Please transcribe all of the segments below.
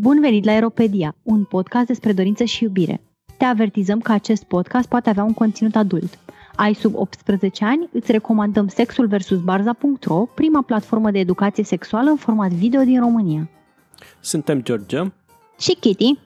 Bun venit la Aeropedia, un podcast despre dorință și iubire. Te avertizăm că acest podcast poate avea un conținut adult. Ai sub 18 ani? Îți recomandăm Sexul vs. Barza.ro, prima platformă de educație sexuală în format video din România. Suntem George Și Kitty.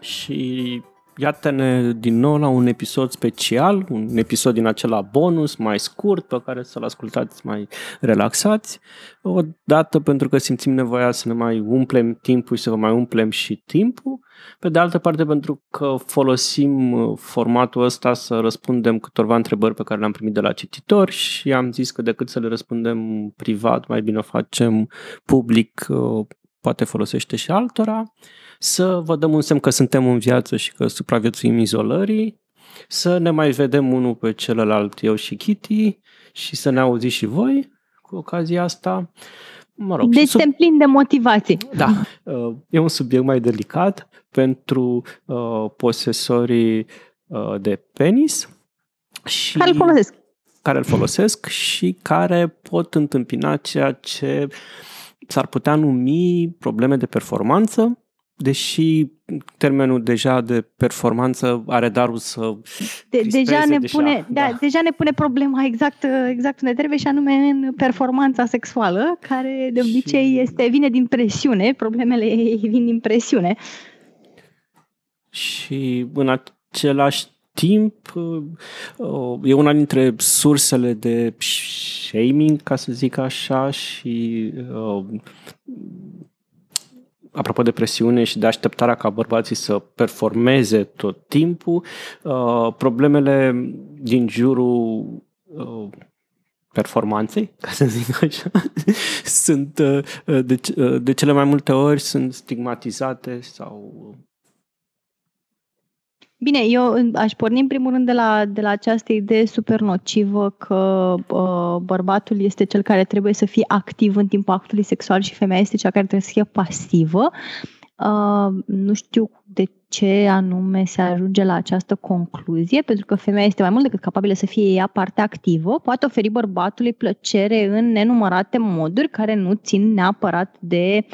și iată-ne din nou la un episod special, un episod din acela bonus, mai scurt, pe care să-l ascultați mai relaxați. O dată pentru că simțim nevoia să ne mai umplem timpul și să vă mai umplem și timpul. Pe de altă parte pentru că folosim uh, formatul ăsta să răspundem câtorva întrebări pe care le-am primit de la cititori și am zis că decât să le răspundem privat, mai bine o facem public, uh, poate folosește și altora să vă dăm un semn că suntem în viață și că supraviețuim izolării, să ne mai vedem unul pe celălalt, eu și Kitty, și să ne auziți și voi cu ocazia asta. Mă rog, Deci și sub... suntem plini de motivații. Da, uh, e un subiect mai delicat pentru uh, posesorii uh, de penis și Care îl folosesc. care îl folosesc și care pot întâmpina ceea ce s-ar putea numi probleme de performanță, deși termenul deja de performanță are darul să De, crispeze deja, ne deja, pune, da. da. deja ne pune problema exact, exact unde trebuie și anume în performanța sexuală, care de obicei Și- este, vine din presiune, problemele ei vin din presiune. și în același timp uh, e una dintre sursele de shaming, ca să zic așa, și uh, apropo de presiune și de așteptarea ca bărbații să performeze tot timpul, uh, problemele din jurul uh, performanței, ca să zic așa, sunt uh, de, uh, de cele mai multe ori sunt stigmatizate sau Bine, eu în- aș porni în primul rând de la, de la această idee super nocivă că uh, bărbatul este cel care trebuie să fie activ în timpul actului sexual și femeia este cea care trebuie să fie pasivă. Uh, nu știu de ce anume se ajunge la această concluzie, pentru că femeia este mai mult decât capabilă să fie ea parte activă, poate oferi bărbatului plăcere în nenumărate moduri care nu țin neapărat de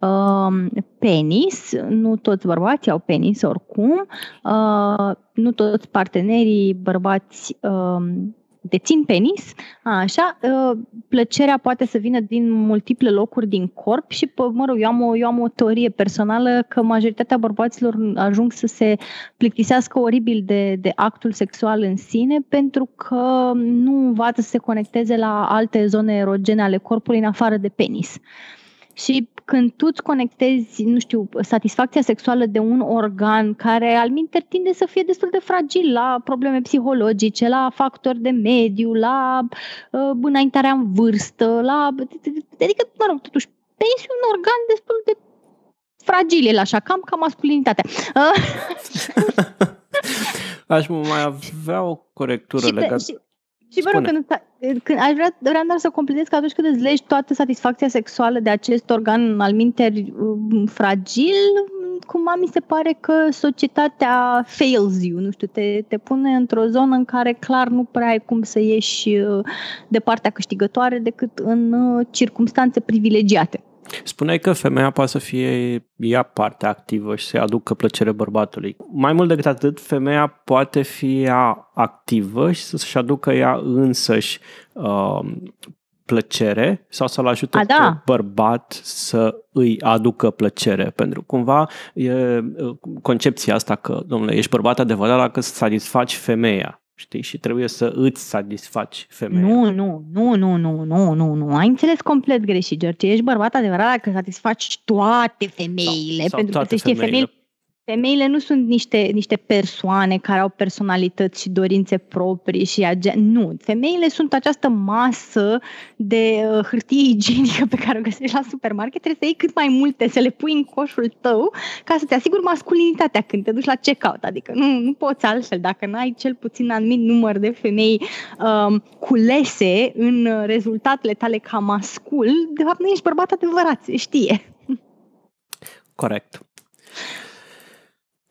uh, penis. Nu toți bărbații au penis oricum, uh, nu toți partenerii bărbați uh, dețin penis, așa, uh, plăcerea poate să vină din multiple locuri din corp și, pă, mă rog, eu am, o, eu am o teorie personală că majoritatea bărbaților ajung să se plictisească oribil de, de actul sexual în sine pentru că nu învață să se conecteze la alte zone erogene ale corpului în afară de penis. Și când tu îți conectezi, nu știu, satisfacția sexuală de un organ care al minter tinde să fie destul de fragil la probleme psihologice, la factori de mediu, la uh, înaintarea în vârstă, la... Adică, mă rog, totuși, penis e un organ destul de fragil, el așa, cam ca masculinitatea. Uh, Aș mai avea o corectură și, te, legată. Și, și vă rog, Spune. când, când aș vrea, vreau doar să completez că atunci când îți legi toată satisfacția sexuală de acest organ al minteri um, fragil, cumva mi se pare că societatea fails you, nu știu, te, te pune într-o zonă în care clar nu prea ai cum să ieși uh, de partea câștigătoare decât în uh, circumstanțe privilegiate. Spuneai că femeia poate să fie ea parte activă și să-i aducă plăcere bărbatului. Mai mult decât atât, femeia poate fi ea activă și să-și aducă ea însăși uh, plăcere sau să-l ajute A, da. pe bărbat să îi aducă plăcere. Pentru cumva e uh, concepția asta că, domnule, ești bărbat adevărat dacă satisfaci femeia. Știi? Și trebuie să îți satisfaci femeia. Nu, nu, nu, nu, nu, nu, nu, nu. Ai înțeles complet greșit, George. Ești bărbat adevărat dacă satisfaci toate femeile. Sau pentru că toate să știi, femeile. femeile, femeile nu sunt niște, niște persoane care au personalități și dorințe proprii și agen... Nu, femeile sunt această masă de uh, hârtie igienică pe care o găsești la supermarket. Trebuie să iei cât mai multe, să le pui în coșul tău ca să te asiguri masculinitatea când te duci la checkout. Adică nu, nu poți altfel. Dacă n-ai cel puțin anumit număr de femei um, culese în uh, rezultatele tale ca mascul, de fapt nu ești bărbat adevărat, se știe. Corect.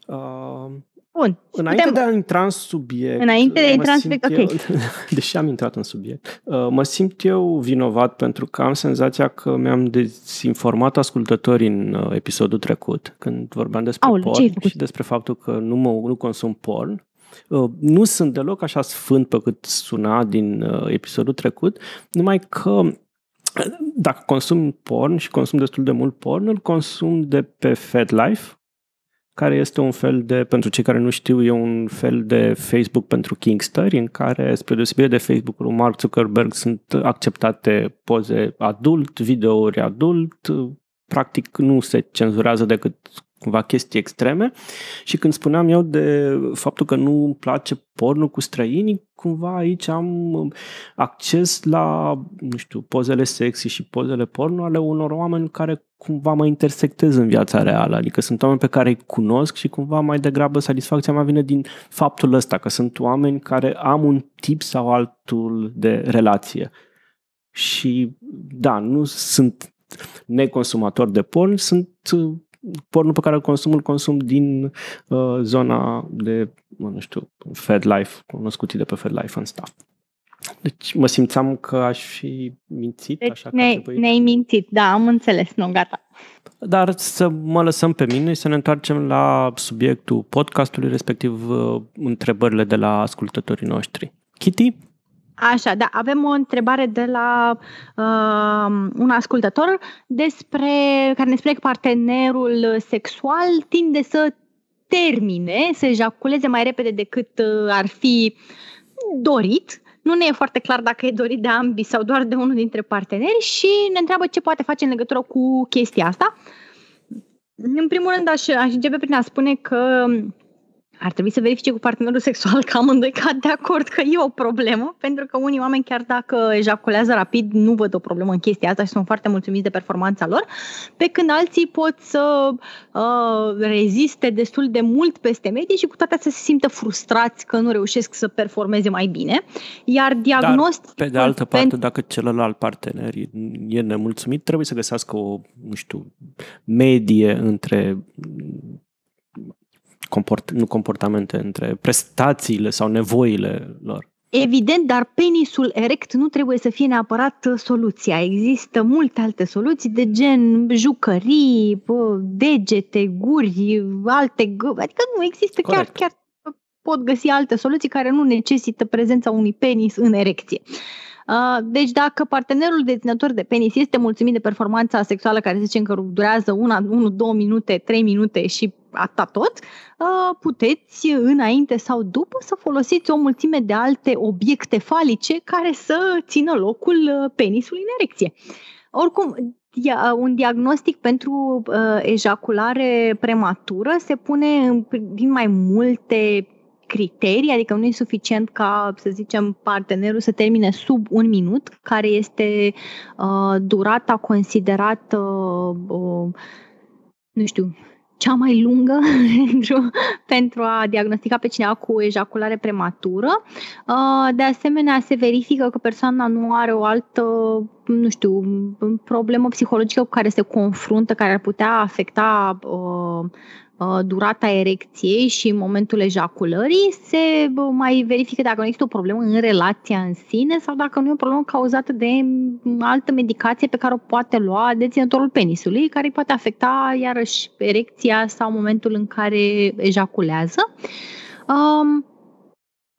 Uh, Bun. Înainte putem... de a intra în subiect... Înainte de a intra în subiect, ok. Eu, deși am intrat în subiect, uh, mă simt eu vinovat pentru că am senzația că mi-am dezinformat ascultătorii în uh, episodul trecut, când vorbeam despre Aul, porn și despre faptul că nu, mă, nu consum porn. Uh, nu sunt deloc așa sfânt pe cât suna din episodul trecut, numai că dacă consum porn și consum destul de mult porn, îl consum de pe FedLife, care este un fel de, pentru cei care nu știu, e un fel de Facebook pentru Kingsteri, în care, spre deosebire de Facebook-ul Mark Zuckerberg, sunt acceptate poze adult, videouri adult, practic nu se cenzurează decât cumva chestii extreme și când spuneam eu de faptul că nu îmi place pornul cu străinii, cumva aici am acces la, nu știu, pozele sexy și pozele porno ale unor oameni care cumva mă intersectez în viața reală, adică sunt oameni pe care îi cunosc și cumva mai degrabă satisfacția mea vine din faptul ăsta, că sunt oameni care am un tip sau altul de relație. Și da, nu sunt neconsumator de porn, sunt pornul pe care îl consum, îl consum din uh, zona de, nu știu, FedLife, cunoscuții de pe FedLife în stuff. Deci mă simțeam că aș fi mințit, deci așa ne, că Ne-ai mințit, da, am înțeles, nu, gata. Dar să mă lăsăm pe mine și să ne întoarcem la subiectul podcastului, respectiv uh, întrebările de la ascultătorii noștri. Kitty? Așa, da, avem o întrebare de la uh, un ascultător despre care ne spune că partenerul sexual tinde să termine, să ejaculeze mai repede decât uh, ar fi dorit. Nu ne e foarte clar dacă e dorit de ambii sau doar de unul dintre parteneri și ne întreabă ce poate face în legătură cu chestia asta. În primul rând aș, aș începe prin a spune că ar trebui să verifice cu partenerul sexual că amândoi cad de acord că e o problemă, pentru că unii oameni, chiar dacă ejaculează rapid, nu văd o problemă în chestia asta și sunt foarte mulțumiți de performanța lor, pe când alții pot să uh, reziste destul de mult peste medie și cu toate astea se simtă frustrați că nu reușesc să performeze mai bine. Iar diagnostic... Dar, pe de altă parte, pentru... dacă celălalt partener e nemulțumit, trebuie să găsească o, nu știu, medie între comport, nu comportamente, între prestațiile sau nevoile lor. Evident, dar penisul erect nu trebuie să fie neapărat soluția. Există multe alte soluții de gen jucării, degete, guri, alte gări. Adică nu există chiar, chiar pot găsi alte soluții care nu necesită prezența unui penis în erecție. Uh, deci dacă partenerul deținător de penis este mulțumit de performanța sexuală care zicem că durează 1, 2 minute, 3 minute și atâta tot, uh, puteți înainte sau după să folosiți o mulțime de alte obiecte falice care să țină locul uh, penisului în erecție. Oricum, un diagnostic pentru ejaculare prematură se pune din mai multe criterii, adică nu e suficient ca, să zicem, partenerul să termine sub un minut, care este uh, durata considerată, uh, nu știu, cea mai lungă pentru, pentru a diagnostica pe cineva cu ejaculare prematură. Uh, de asemenea, se verifică că persoana nu are o altă, nu știu, problemă psihologică cu care se confruntă, care ar putea afecta uh, Uh, durata erecției și momentul ejaculării, se mai verifică dacă nu există o problemă în relația în sine sau dacă nu e o problemă cauzată de altă medicație pe care o poate lua deținătorul penisului, care îi poate afecta iarăși erecția sau momentul în care ejaculează. Um,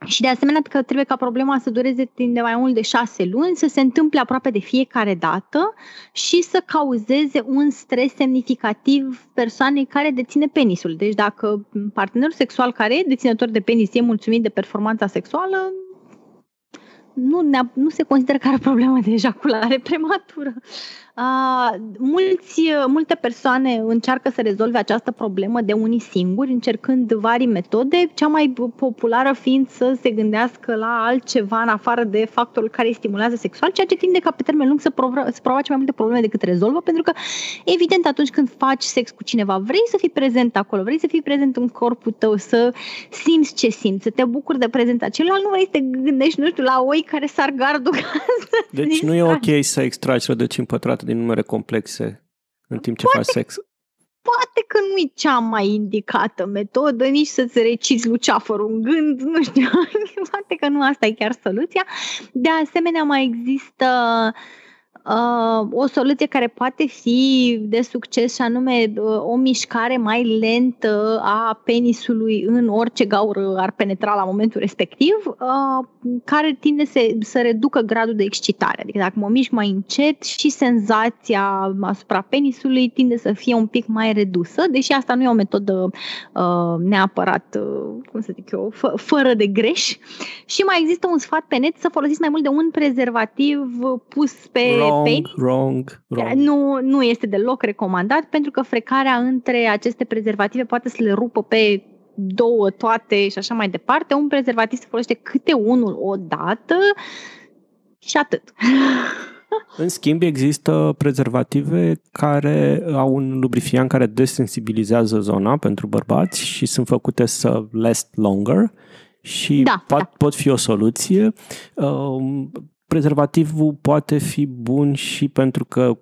și de asemenea că trebuie ca problema să dureze timp de mai mult de șase luni, să se întâmple aproape de fiecare dată și să cauzeze un stres semnificativ persoanei care deține penisul. Deci dacă partenerul sexual care e deținător de penis e mulțumit de performanța sexuală, nu, nu se consideră că are problemă de ejaculare prematură. Uh, mulți, multe persoane încearcă să rezolve această problemă de unii singuri, încercând vari metode, cea mai populară fiind să se gândească la altceva în afară de factorul care îi stimulează sexual, ceea ce tinde ca pe termen lung să, provo- să provoace mai multe probleme decât rezolvă, pentru că, evident, atunci când faci sex cu cineva, vrei să fii prezent acolo, vrei să fii prezent în corpul tău, să simți ce simți, să te bucuri de prezența celuilalt, nu vrei să te gândești, nu știu, la oi care sar gardul. Deci nu e ok să extragi rădăcini pătrate din numere complexe în timp ce Poate faci sex. poate că nu e cea mai indicată metodă, nici să-ți recizi luceafărul în gând, nu știu, poate că nu asta e chiar soluția. De asemenea, mai există Uh, o soluție care poate fi de succes și anume uh, o mișcare mai lentă a penisului în orice gaură ar penetra la momentul respectiv, uh, care tinde să, să reducă gradul de excitare. Adică dacă mă mișc mai încet și senzația asupra penisului tinde să fie un pic mai redusă, deși asta nu e o metodă neapărat, cum să zic eu, f- fără de greș. Și mai există un sfat pe net să folosiți mai mult de un prezervativ pus pe wrong, penis. wrong, wrong. Nu, nu este deloc recomandat pentru că frecarea între aceste prezervative poate să le rupă pe două, toate și așa mai departe. Un prezervativ se folosește câte unul o dată și atât. În schimb, există prezervative care au un lubrifiant care desensibilizează zona pentru bărbați și sunt făcute să last longer și Da, pot, da. pot fi o soluție. Um, Prezervativul poate fi bun și pentru că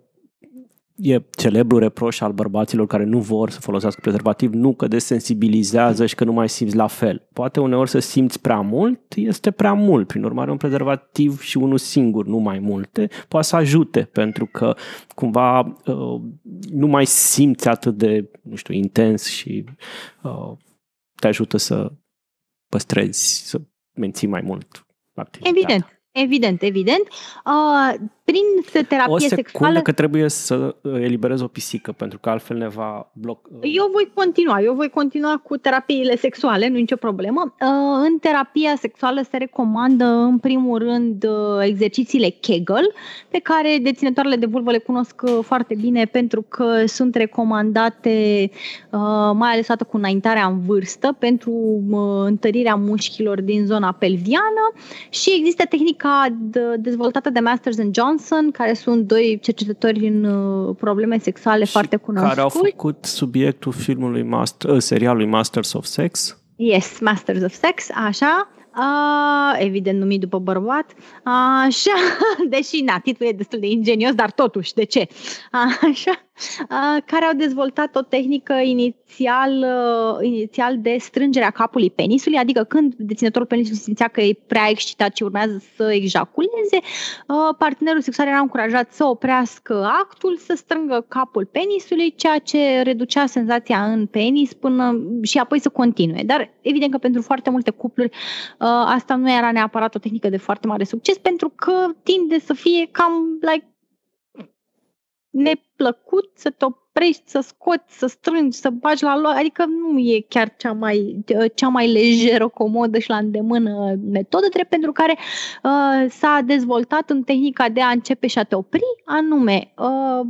e celebru reproș al bărbaților care nu vor să folosească prezervativ, nu că desensibilizează și că nu mai simți la fel. Poate uneori să simți prea mult, este prea mult. Prin urmare, un prezervativ și unul singur, nu mai multe, poate să ajute, pentru că cumva uh, nu mai simți atât de, nu știu, intens și uh, te ajută să păstrezi, să menții mai mult activitatea. Evident. Evident, evident. Uh, prin terapie O secundă sexuală... că trebuie să eliberez o pisică, pentru că altfel ne va bloca. Eu voi continua, eu voi continua cu terapiile sexuale, nu nicio problemă. Uh, În terapia sexuală se recomandă în primul rând uh, exercițiile Kegel, pe care deținătoarele de vulvă le cunosc uh, foarte bine pentru că sunt recomandate mai ales dată cu înaintarea în vârstă pentru întărirea mușchilor din zona pelviană și există tehnica dezvoltată de Masters and Johnson, care sunt doi cercetători în probleme sexuale și foarte cunoscuți. Care au făcut subiectul filmului Master, serialului Masters of Sex. Yes, Masters of Sex, așa. Uh, evident numit după bărbat. Așa, deși, na, titlul e destul de ingenios, dar totuși, de ce? Așa, uh, care au dezvoltat o tehnică inițial, uh, inițial de strângere a capului penisului, adică când deținătorul penisului simțea că e prea excitat și urmează să ejaculeze, uh, partenerul sexual era încurajat să oprească actul, să strângă capul penisului, ceea ce reducea senzația în penis până și apoi să continue. Dar evident că pentru foarte multe cupluri uh, asta nu era neapărat o tehnică de foarte mare succes pentru că tinde să fie cam like neplăcut să te oprești, să scoți, să strângi, să bagi la loc, adică nu e chiar cea mai, cea mai lejeră, comodă și la îndemână metodă, drept pentru care uh, s-a dezvoltat în tehnica de a începe și a te opri, anume uh,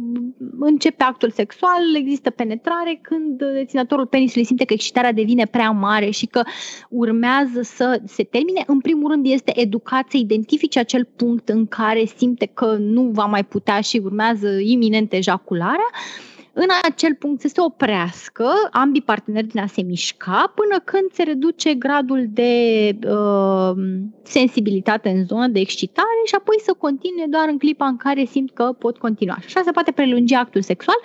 începe actul sexual, există penetrare când deținătorul penisului simte că excitarea devine prea mare și că urmează să se termine. În primul rând este educat să identifice acel punct în care simte că nu va mai putea și urmează iminent ejacularea în acel punct să se oprească ambii parteneri din a se mișca până când se reduce gradul de uh, sensibilitate în zonă de excitare și apoi să continue doar în clipa în care simt că pot continua. Și așa se poate prelungi actul sexual.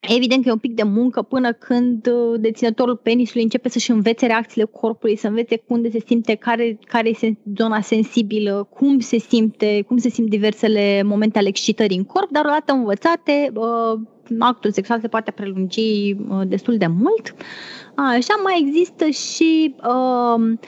Evident că e un pic de muncă până când deținătorul penisului începe să-și învețe reacțiile corpului, să învețe unde se simte, care, care este zona sensibilă, cum se simte, cum se simt diversele momente ale excitării în corp, dar odată învățate, actul sexual se poate prelungi destul de mult. Așa mai există și uh,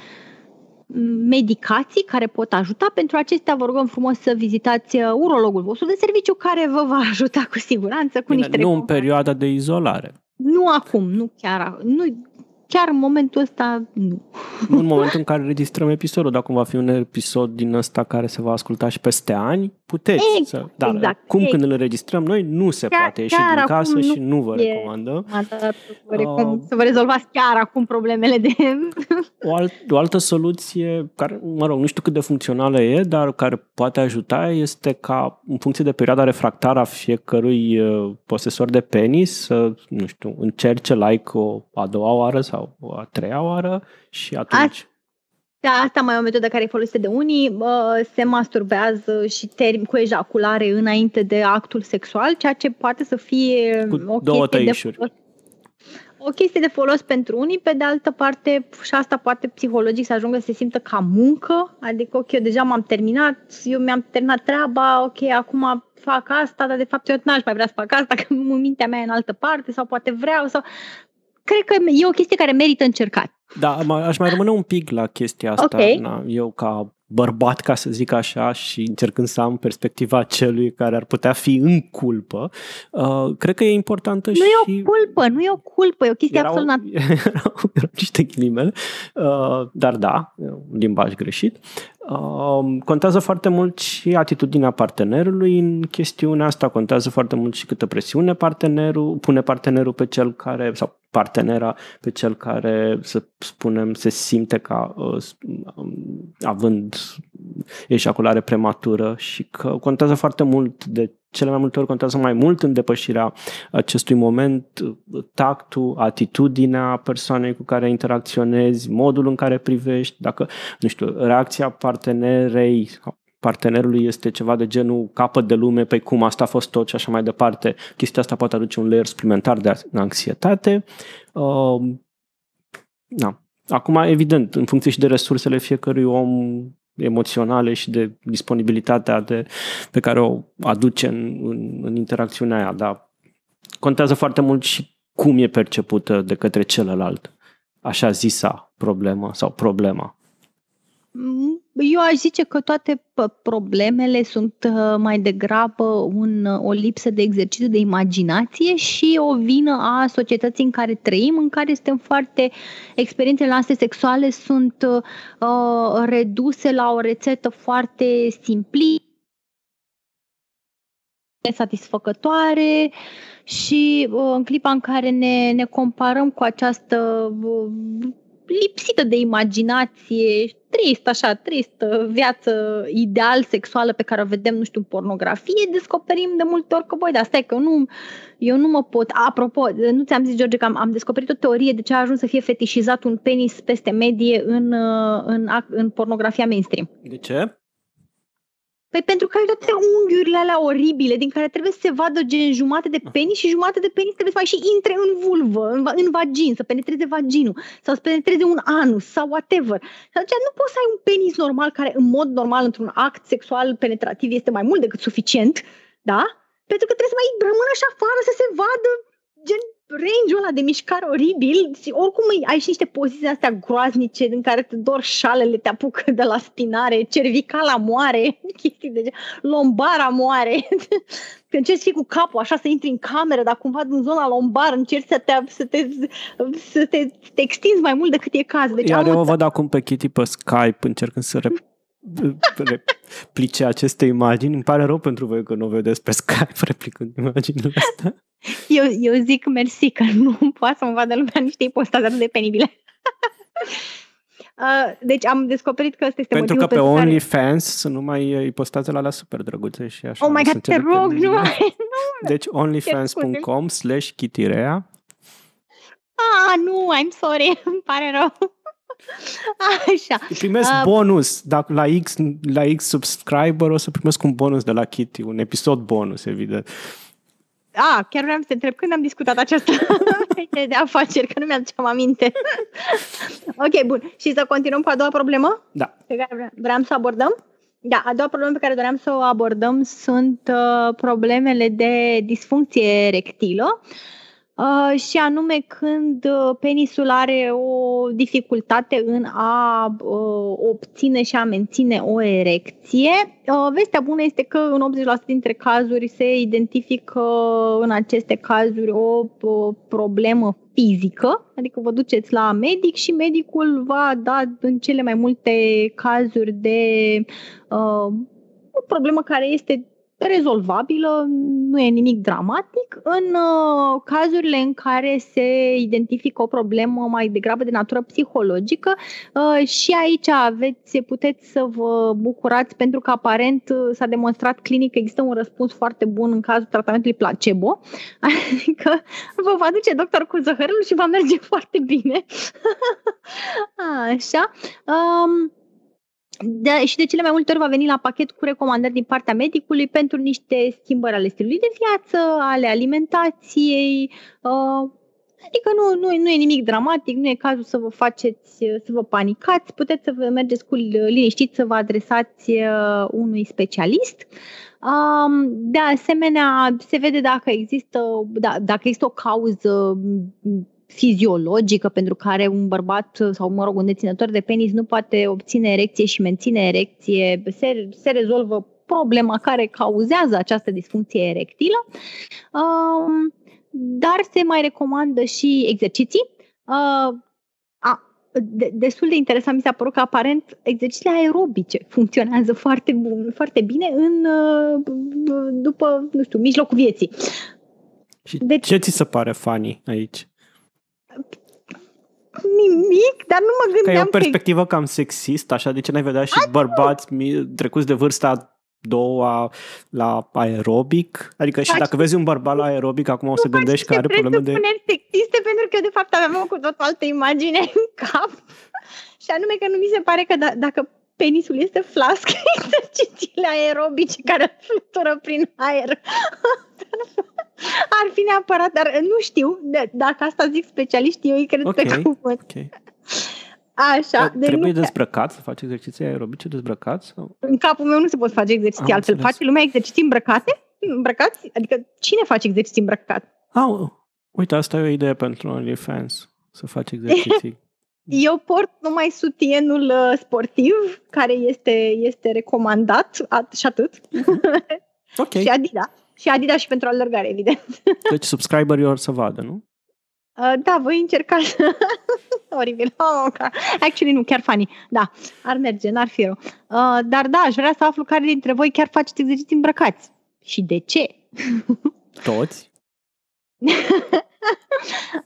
medicații care pot ajuta. Pentru acestea vă rugăm frumos să vizitați urologul vostru de serviciu care vă va ajuta cu siguranță cu Bine, niște Nu în perioada de izolare. Nu acum, nu chiar, nu, chiar în momentul ăsta nu. Nu în momentul în care registrăm episodul, dacă va fi un episod din ăsta care se va asculta și peste ani, puteți Exact, să... Dar exact, cum exact. când îl înregistrăm noi, nu se Chiar- poate ieși chiar din acum casă nu și nu vă e- recomandă. M-a dat să vă, recom- Uh. să vă rezolvați chiar acum problemele de... O, alt, o altă soluție, care, mă rog, nu știu cât de funcțională e, dar care poate ajuta este ca, în funcție de perioada refractară a fiecărui uh, posesor de penis, să, nu știu, încerce like o a doua oară sau o a treia oară și atunci... Da, asta mai e o metodă care e folosită de unii, se masturbează și termin cu ejaculare înainte de actul sexual, ceea ce poate să fie cu o două chestie de folos, o chestie de folos pentru unii, pe de altă parte și asta poate psihologic să ajungă să se simtă ca muncă, adică ok, eu deja m-am terminat, eu mi-am terminat treaba, ok, acum fac asta, dar de fapt eu n-aș mai vrea să fac asta, că mintea mea e în altă parte sau poate vreau sau... Cred că e o chestie care merită încercat. Da, aș mai rămâne un pic la chestia asta. Okay. Na, eu ca bărbat, ca să zic așa, și încercând să am perspectiva celui care ar putea fi în culpă, uh, cred că e importantă nu și... Nu e o culpă, nu e o culpă, e o chestie erau, absolut erau, erau niște ghilimele, uh, dar da, un limbaj greșit. Uh, contează foarte mult și atitudinea partenerului în chestiunea asta, contează foarte mult și câtă presiune partenerul, pune partenerul pe cel care, sau partenera pe cel care, să spunem, se simte ca uh, având ejaculare prematură și că contează foarte mult de cele mai multe ori contează mai mult în depășirea acestui moment, tactul, atitudinea persoanei cu care interacționezi, modul în care privești, dacă, nu știu, reacția partenerei partenerului este ceva de genul capăt de lume, pe cum asta a fost tot și așa mai departe, chestia asta poate aduce un layer suplimentar de anxietate. Uh, na. Acum, evident, în funcție și de resursele fiecărui om emoționale și de disponibilitatea de, pe care o aduce în, în, în interacțiunea aia, dar contează foarte mult și cum e percepută de către celălalt, așa zisa problemă sau problema. Eu aș zice că toate problemele sunt uh, mai degrabă un, uh, o lipsă de exercițiu de imaginație și o vină a societății în care trăim, în care suntem foarte. experiențele noastre sexuale sunt uh, reduse la o rețetă foarte simpli nesatisfăcătoare și uh, în clipa în care ne, ne comparăm cu această uh, lipsită de imaginație, trist, așa, trist, viață ideal sexuală pe care o vedem, nu știu, în pornografie, descoperim de multe ori că, băi, dar stai că nu, eu nu mă pot. Apropo, nu ți-am zis, George, că am, am descoperit o teorie de ce a ajuns să fie fetișizat un penis peste medie în, în, în pornografia mainstream. De ce? Păi pentru că ai toate unghiurile alea oribile din care trebuie să se vadă gen jumate de penis și jumate de penis trebuie să mai și intre în vulvă, în, în vagin, să penetreze vaginul sau să penetreze un anus sau whatever. Și atunci nu poți să ai un penis normal care în mod normal într-un act sexual penetrativ este mai mult decât suficient, da? Pentru că trebuie să mai rămână și afară să se vadă gen range-ul ăla de mișcare oribil, și oricum ai și niște poziții astea groaznice în care te dor șalele, te apucă de la spinare, cervicala moare, chestii de lombara moare. Când încerci să fii cu capul așa să intri în cameră, dar cumva din zona lombar încerci să te, să te, să te, te extinzi mai mult decât e caz. Deci Iar eu o văd acum pe Kitty pe Skype încercând să rep- replice aceste imagini. Îmi pare rău pentru voi că nu o vedeți pe Skype replicând imaginile astea. Eu, eu zic mersi că nu poate să mă vadă lumea niște ipostaze atât de penibile. Uh, deci am descoperit că ăsta este Pentru că pe OnlyFans care... sunt numai ipostazele alea super drăguțe și așa. Oh my god, te rog, nu mai... Deci onlyfans.com slash kitirea. Ah, nu, I'm sorry, îmi pare rău. Așa. Primesc uh, bonus. Dacă la X, la X subscriber o să primesc un bonus de la Kitty, un episod bonus, evident. Ah, chiar vreau să te întreb când am discutat această idee de afaceri, că nu mi-aduceam aminte. ok, bun. Și să continuăm cu a doua problemă? Da. Pe care vreau să abordăm? Da, a doua problemă pe care doream să o abordăm sunt uh, problemele de disfuncție erectilă. Uh, Uh, și anume când uh, penisul are o dificultate în a uh, obține și a menține o erecție. Vestea bună este că în 80% dintre cazuri se identifică în aceste cazuri o, o problemă fizică, adică vă duceți la medic și medicul va da în cele mai multe cazuri de uh, o problemă care este rezolvabilă, nu e nimic dramatic. În uh, cazurile în care se identifică o problemă mai degrabă de natură psihologică, uh, și aici aveți, puteți să vă bucurați pentru că aparent uh, s-a demonstrat clinic că există un răspuns foarte bun în cazul tratamentului placebo, adică vă va duce doctor cu zăhărul și va merge foarte bine. Așa. Um, de, și de cele mai multe ori va veni la pachet cu recomandări din partea medicului pentru niște schimbări ale stilului de viață, ale alimentației. Uh, adică nu, nu, nu e nimic dramatic, nu e cazul să vă faceți, să vă panicați, puteți să vă mergeți cu liniștit să vă adresați uh, unui specialist. Um, de asemenea, se vede dacă există, da, dacă există o cauză fiziologică pentru care un bărbat sau, mă rog, un deținător de penis nu poate obține erecție și menține erecție, se, se rezolvă problema care cauzează această disfuncție erectilă, um, dar se mai recomandă și exerciții. Uh, a, de, destul de interesant mi s-a părut că aparent exercițiile aerobice funcționează foarte, bun, foarte bine în, uh, după, nu știu, mijlocul vieții. Și deci, ce ți se pare funny aici? Nimic, dar nu mă gândeam că... e o perspectivă că... cam sexist, așa, de ce n-ai vedea și A, bărbați nu. trecuți de vârsta doua la aerobic? Adică și dacă vezi un bărbat la aerobic, acum o să gândești că are probleme de... sexiste, pentru că de fapt aveam cu tot altă imagine în cap. și anume că nu mi se pare că d- dacă penisul este flasc, exercițiile aerobice care flutură prin aer. Ar fi neapărat, dar nu știu, dacă asta zic specialiștii, eu îi cred okay, pe cuvânt. Okay. Așa. De trebuie nu... dezbrăcat să faci exerciții aerobice dezbrăcat? Sau? În capul meu nu se pot face exerciții Am altfel. Înțeles. Face lumea exerciții îmbrăcate? Îmbrăcați? Adică cine face exerciții îmbrăcat? Ah, uite, asta e o idee pentru OnlyFans. Să faci exerciții. Eu port numai sutienul uh, sportiv, care este, este recomandat at- și atât. Okay. și Adidas. Și Adidas și pentru alergare, evident. Deci subscriberii or să vadă, nu? Uh, da, voi încerca să... Oribil. Oh, Actually, nu, chiar funny. Da, ar merge, n-ar fi rău. Uh, dar da, aș vrea să aflu care dintre voi chiar faceți exerciții îmbrăcați. Și de ce? Toți?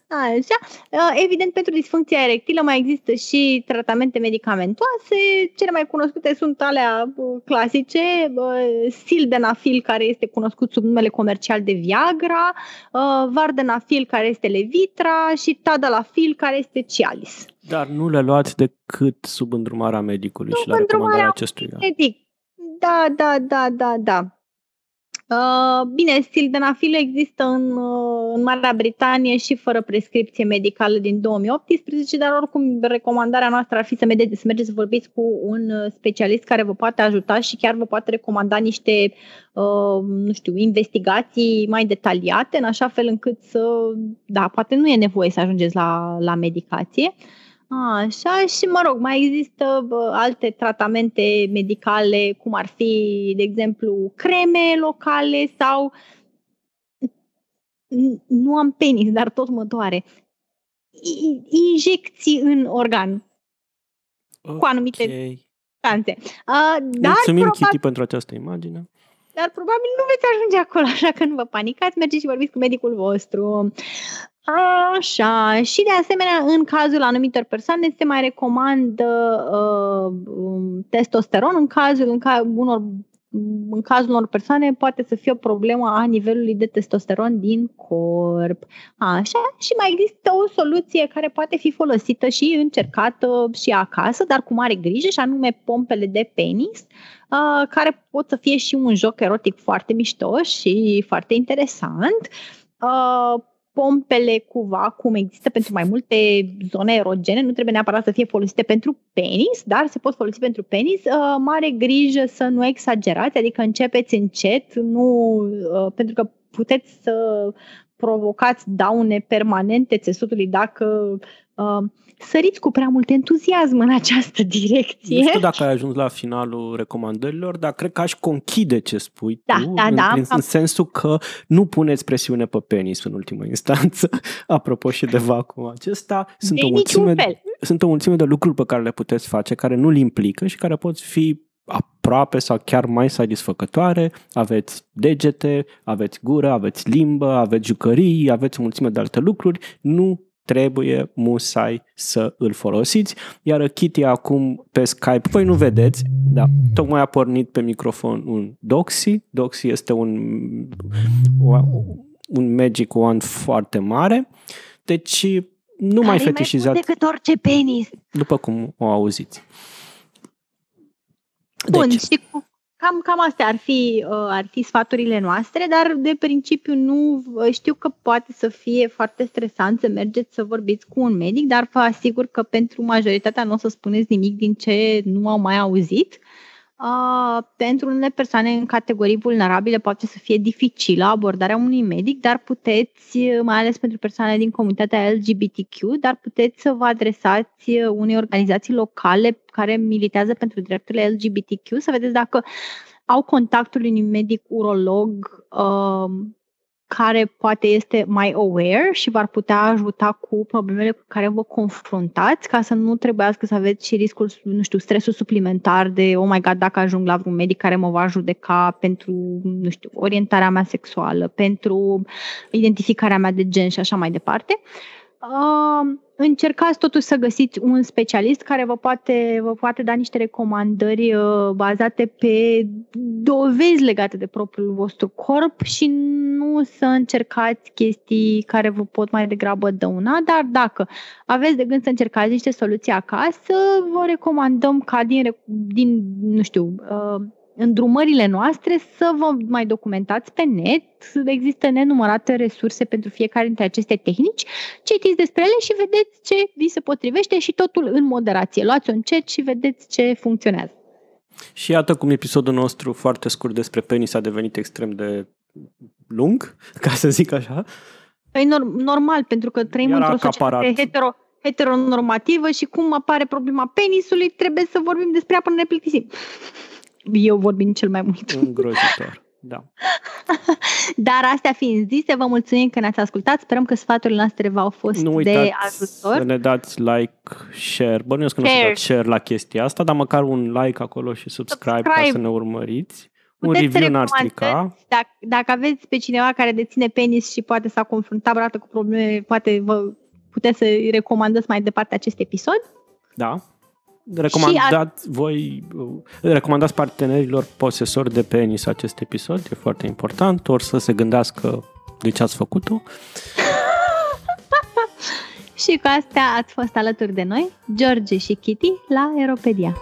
Așa. Uh, evident, pentru disfuncția erectilă mai există și tratamente medicamentoase. Cele mai cunoscute sunt alea uh, clasice, uh, sildenafil, care este cunoscut sub numele comercial de Viagra, vardenafil, care este Levitra și tadalafil, care este Cialis. Dar nu le luați decât sub îndrumarea medicului sub și la recomandarea acestuia. Medic. Da, da, da, da, da. Uh, bine, sildenafil există în, uh, în Marea Britanie și fără prescripție medicală din 2018, dar oricum recomandarea noastră ar fi să mergeți, să, mergeți să vorbiți cu un uh, specialist care vă poate ajuta și chiar vă poate recomanda niște, uh, nu știu, investigații mai detaliate, în așa fel încât să, da, poate nu e nevoie să ajungeți la, la medicație. Uh, Așa, și mă rog, mai există bă, alte tratamente medicale, cum ar fi, de exemplu, creme locale sau nu am penis, dar tot mă doare. Injecții în organ okay. cu anumite substanțe. Uh, Mulțumim, probabil, Kitty, pentru această imagine. Dar probabil nu veți ajunge acolo, așa că nu vă panicați, mergeți și vorbiți cu medicul vostru. Așa, și de asemenea, în cazul anumitor persoane se mai recomandă uh, um, testosteron în cazul în care unor în cazul unor persoane poate să fie o problemă a nivelului de testosteron din corp. Așa, și mai există o soluție care poate fi folosită și încercată și acasă, dar cu mare grijă, și anume pompele de penis, uh, care pot să fie și un joc erotic foarte mișto și foarte interesant. Uh, pompele cu vacuum există pentru mai multe zone erogene, nu trebuie neapărat să fie folosite pentru penis, dar se pot folosi pentru penis. Uh, mare grijă să nu exagerați, adică începeți încet, nu, uh, pentru că puteți să provocați daune permanente țesutului dacă uh, săriți cu prea mult entuziasm în această direcție. Nu știu dacă ai ajuns la finalul recomandărilor, dar cred că aș conchide ce spui da, tu, da, în, da, în, în sensul că nu puneți presiune pe penis în ultimă instanță, apropo și de vacuum acesta. Sunt de o, mulțime, sunt o mulțime de lucruri pe care le puteți face, care nu-l implică și care pot fi aproape sau chiar mai satisfăcătoare, aveți degete, aveți gură, aveți limbă, aveți jucării, aveți o mulțime de alte lucruri, nu trebuie musai să îl folosiți. Iar Kitty acum pe Skype, voi nu vedeți, da, tocmai a pornit pe microfon un Doxy. Doxy este un, un Magic Wand foarte mare, deci nu mai fetișizat. Mai decât orice penis. După cum o auziți. Bun, deci, și cu, cam, cam astea ar fi, uh, ar fi sfaturile noastre, dar de principiu nu uh, știu că poate să fie foarte stresant să mergeți să vorbiți cu un medic, dar vă asigur că pentru majoritatea nu o să spuneți nimic din ce nu au mai auzit. Uh, pentru unele persoane în categorii vulnerabile poate să fie dificilă abordarea unui medic, dar puteți, mai ales pentru persoane din comunitatea LGBTQ, dar puteți să vă adresați unei organizații locale care militează pentru drepturile LGBTQ, să vedeți dacă au contactul unui medic urolog uh, care poate este mai aware și v-ar putea ajuta cu problemele cu care vă confruntați ca să nu trebuiască să aveți și riscul, nu știu, stresul suplimentar de, oh my god, dacă ajung la vreun medic care mă va judeca pentru, nu știu, orientarea mea sexuală, pentru identificarea mea de gen și așa mai departe. Uh, încercați totuși să găsiți un specialist care vă poate, vă poate da niște recomandări uh, bazate pe dovezi legate de propriul vostru corp și nu să încercați chestii care vă pot mai degrabă dăuna, dar dacă aveți de gând să încercați niște soluții acasă, vă recomandăm ca din, din nu știu, uh, îndrumările noastre să vă mai documentați pe net. Există nenumărate resurse pentru fiecare dintre aceste tehnici. Citiți despre ele și vedeți ce vi se potrivește și totul în moderație. Luați-o încet și vedeți ce funcționează. Și iată cum episodul nostru foarte scurt despre penis a devenit extrem de lung, ca să zic așa. Păi normal, pentru că trăim Iar într-o societate hetero, heteronormativă și cum apare problema penisului, trebuie să vorbim despre ea până ne plictisim eu vorbind cel mai mult. Îngrozitor, da. Dar astea fiind zise, vă mulțumim că ne-ați ascultat. Sperăm că sfaturile noastre v-au fost nu de ajutor. să ne dați like, share. Bănuiesc că nu să dați share la chestia asta, dar măcar un like acolo și subscribe, subscribe. ca să ne urmăriți. Un Puteți review n-ar strica. Dacă, dacă aveți pe cineva care deține penis și poate s-a confruntat vreodată cu probleme, poate vă puteți să-i recomandați mai departe acest episod. Da. Recomandați, voi, recomandați partenerilor posesori de penis acest episod, e foarte important, ori să se gândească de ce ați făcut-o. și cu astea ați fost alături de noi, George și Kitty, la Aeropedia.